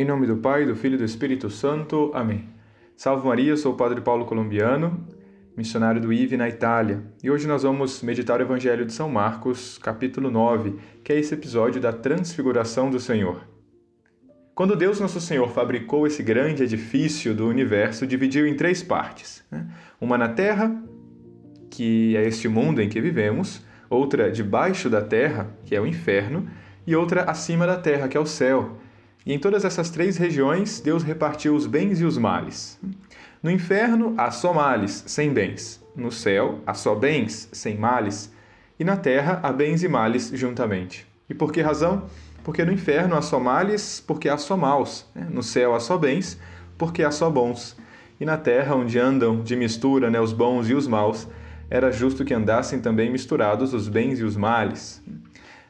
Em nome do Pai, do Filho e do Espírito Santo. Amém. Salve Maria, sou o Padre Paulo Colombiano, missionário do IVE na Itália. E hoje nós vamos meditar o Evangelho de São Marcos, capítulo 9, que é esse episódio da transfiguração do Senhor. Quando Deus Nosso Senhor fabricou esse grande edifício do universo, dividiu em três partes. Né? Uma na terra, que é este mundo em que vivemos, outra debaixo da terra, que é o inferno, e outra acima da terra, que é o céu, e em todas essas três regiões, Deus repartiu os bens e os males. No inferno há só males, sem bens. No céu há só bens, sem males. E na terra há bens e males juntamente. E por que razão? Porque no inferno há só males, porque há só maus. Né? No céu há só bens, porque há só bons. E na terra, onde andam de mistura né, os bons e os maus, era justo que andassem também misturados os bens e os males.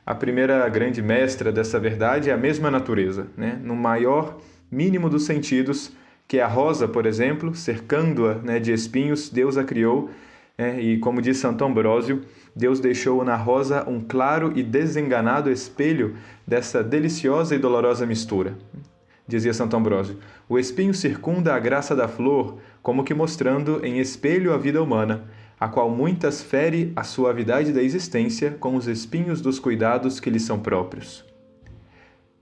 A primeira grande mestra dessa verdade é a mesma natureza, né? no maior mínimo dos sentidos, que é a rosa, por exemplo, cercando-a né, de espinhos, Deus a criou, né? e como diz Santo Ambrósio, Deus deixou na rosa um claro e desenganado espelho dessa deliciosa e dolorosa mistura. Dizia Santo Ambrósio: o espinho circunda a graça da flor, como que mostrando em espelho a vida humana a qual muitas fere a suavidade da existência com os espinhos dos cuidados que lhe são próprios.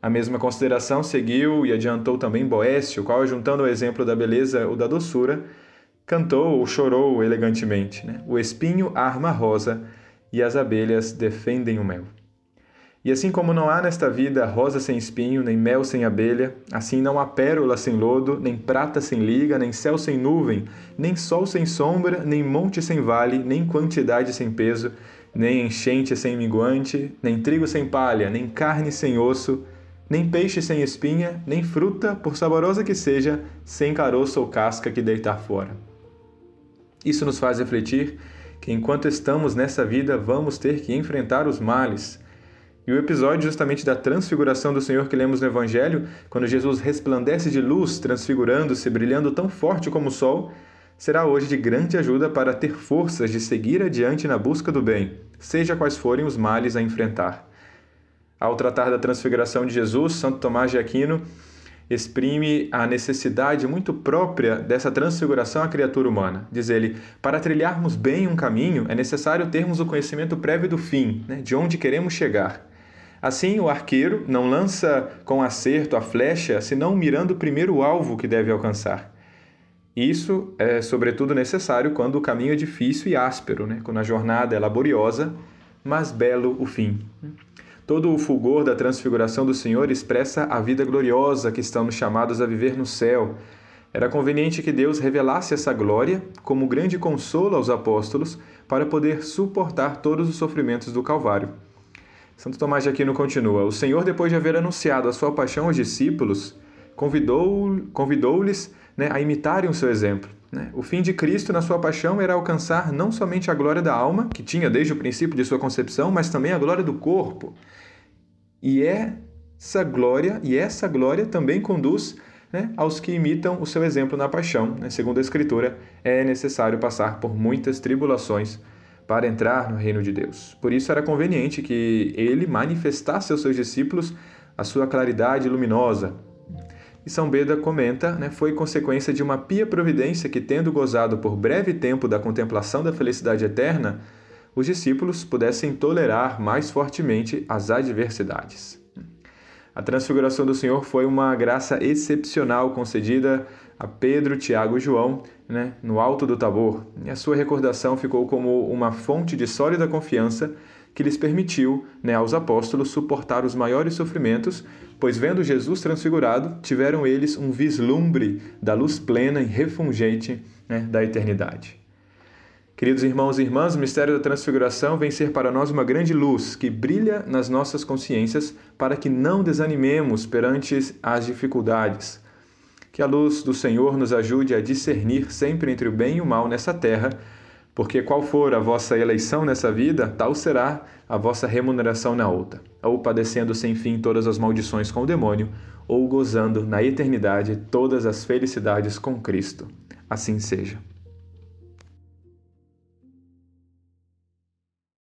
A mesma consideração seguiu e adiantou também Boécio, qual, juntando o exemplo da beleza ou da doçura, cantou ou chorou elegantemente: né? O espinho arma a rosa e as abelhas defendem o mel. E assim como não há nesta vida rosa sem espinho, nem mel sem abelha, assim não há pérola sem lodo, nem prata sem liga, nem céu sem nuvem, nem sol sem sombra, nem monte sem vale, nem quantidade sem peso, nem enchente sem minguante, nem trigo sem palha, nem carne sem osso, nem peixe sem espinha, nem fruta, por saborosa que seja, sem caroço ou casca que deitar fora. Isso nos faz refletir que enquanto estamos nessa vida vamos ter que enfrentar os males e o episódio justamente da transfiguração do Senhor que lemos no Evangelho, quando Jesus resplandece de luz, transfigurando-se, brilhando tão forte como o sol, será hoje de grande ajuda para ter forças de seguir adiante na busca do bem, seja quais forem os males a enfrentar. Ao tratar da transfiguração de Jesus, Santo Tomás de Aquino exprime a necessidade muito própria dessa transfiguração à criatura humana. Diz ele: para trilharmos bem um caminho, é necessário termos o conhecimento prévio do fim, né, de onde queremos chegar. Assim, o arqueiro não lança com acerto a flecha, senão mirando primeiro o alvo que deve alcançar. Isso é, sobretudo, necessário quando o caminho é difícil e áspero, né? quando a jornada é laboriosa, mas belo o fim. Todo o fulgor da transfiguração do Senhor expressa a vida gloriosa que estamos chamados a viver no céu. Era conveniente que Deus revelasse essa glória como grande consolo aos apóstolos para poder suportar todos os sofrimentos do Calvário. Santo Tomás de Aquino continua: O Senhor, depois de haver anunciado a sua paixão aos discípulos, convidou-lhes convidou né, a imitarem o seu exemplo. Né? O fim de Cristo na sua paixão era alcançar não somente a glória da alma, que tinha desde o princípio de sua concepção, mas também a glória do corpo. E essa glória, e essa glória também conduz né, aos que imitam o seu exemplo na paixão. Né? Segundo a Escritura, é necessário passar por muitas tribulações para entrar no reino de Deus. Por isso era conveniente que ele manifestasse aos seus discípulos a sua claridade luminosa. E São Beda comenta, né, foi consequência de uma pia providência que, tendo gozado por breve tempo da contemplação da felicidade eterna, os discípulos pudessem tolerar mais fortemente as adversidades. A transfiguração do Senhor foi uma graça excepcional concedida a Pedro, Tiago e João né, no alto do Tabor. E a sua recordação ficou como uma fonte de sólida confiança que lhes permitiu né, aos apóstolos suportar os maiores sofrimentos, pois vendo Jesus transfigurado, tiveram eles um vislumbre da luz plena e refulgente né, da eternidade. Queridos irmãos e irmãs, o mistério da transfiguração vem ser para nós uma grande luz que brilha nas nossas consciências para que não desanimemos perante as dificuldades. Que a luz do Senhor nos ajude a discernir sempre entre o bem e o mal nessa terra, porque qual for a vossa eleição nessa vida, tal será a vossa remuneração na outra, ou padecendo sem fim todas as maldições com o demônio, ou gozando na eternidade todas as felicidades com Cristo. Assim seja.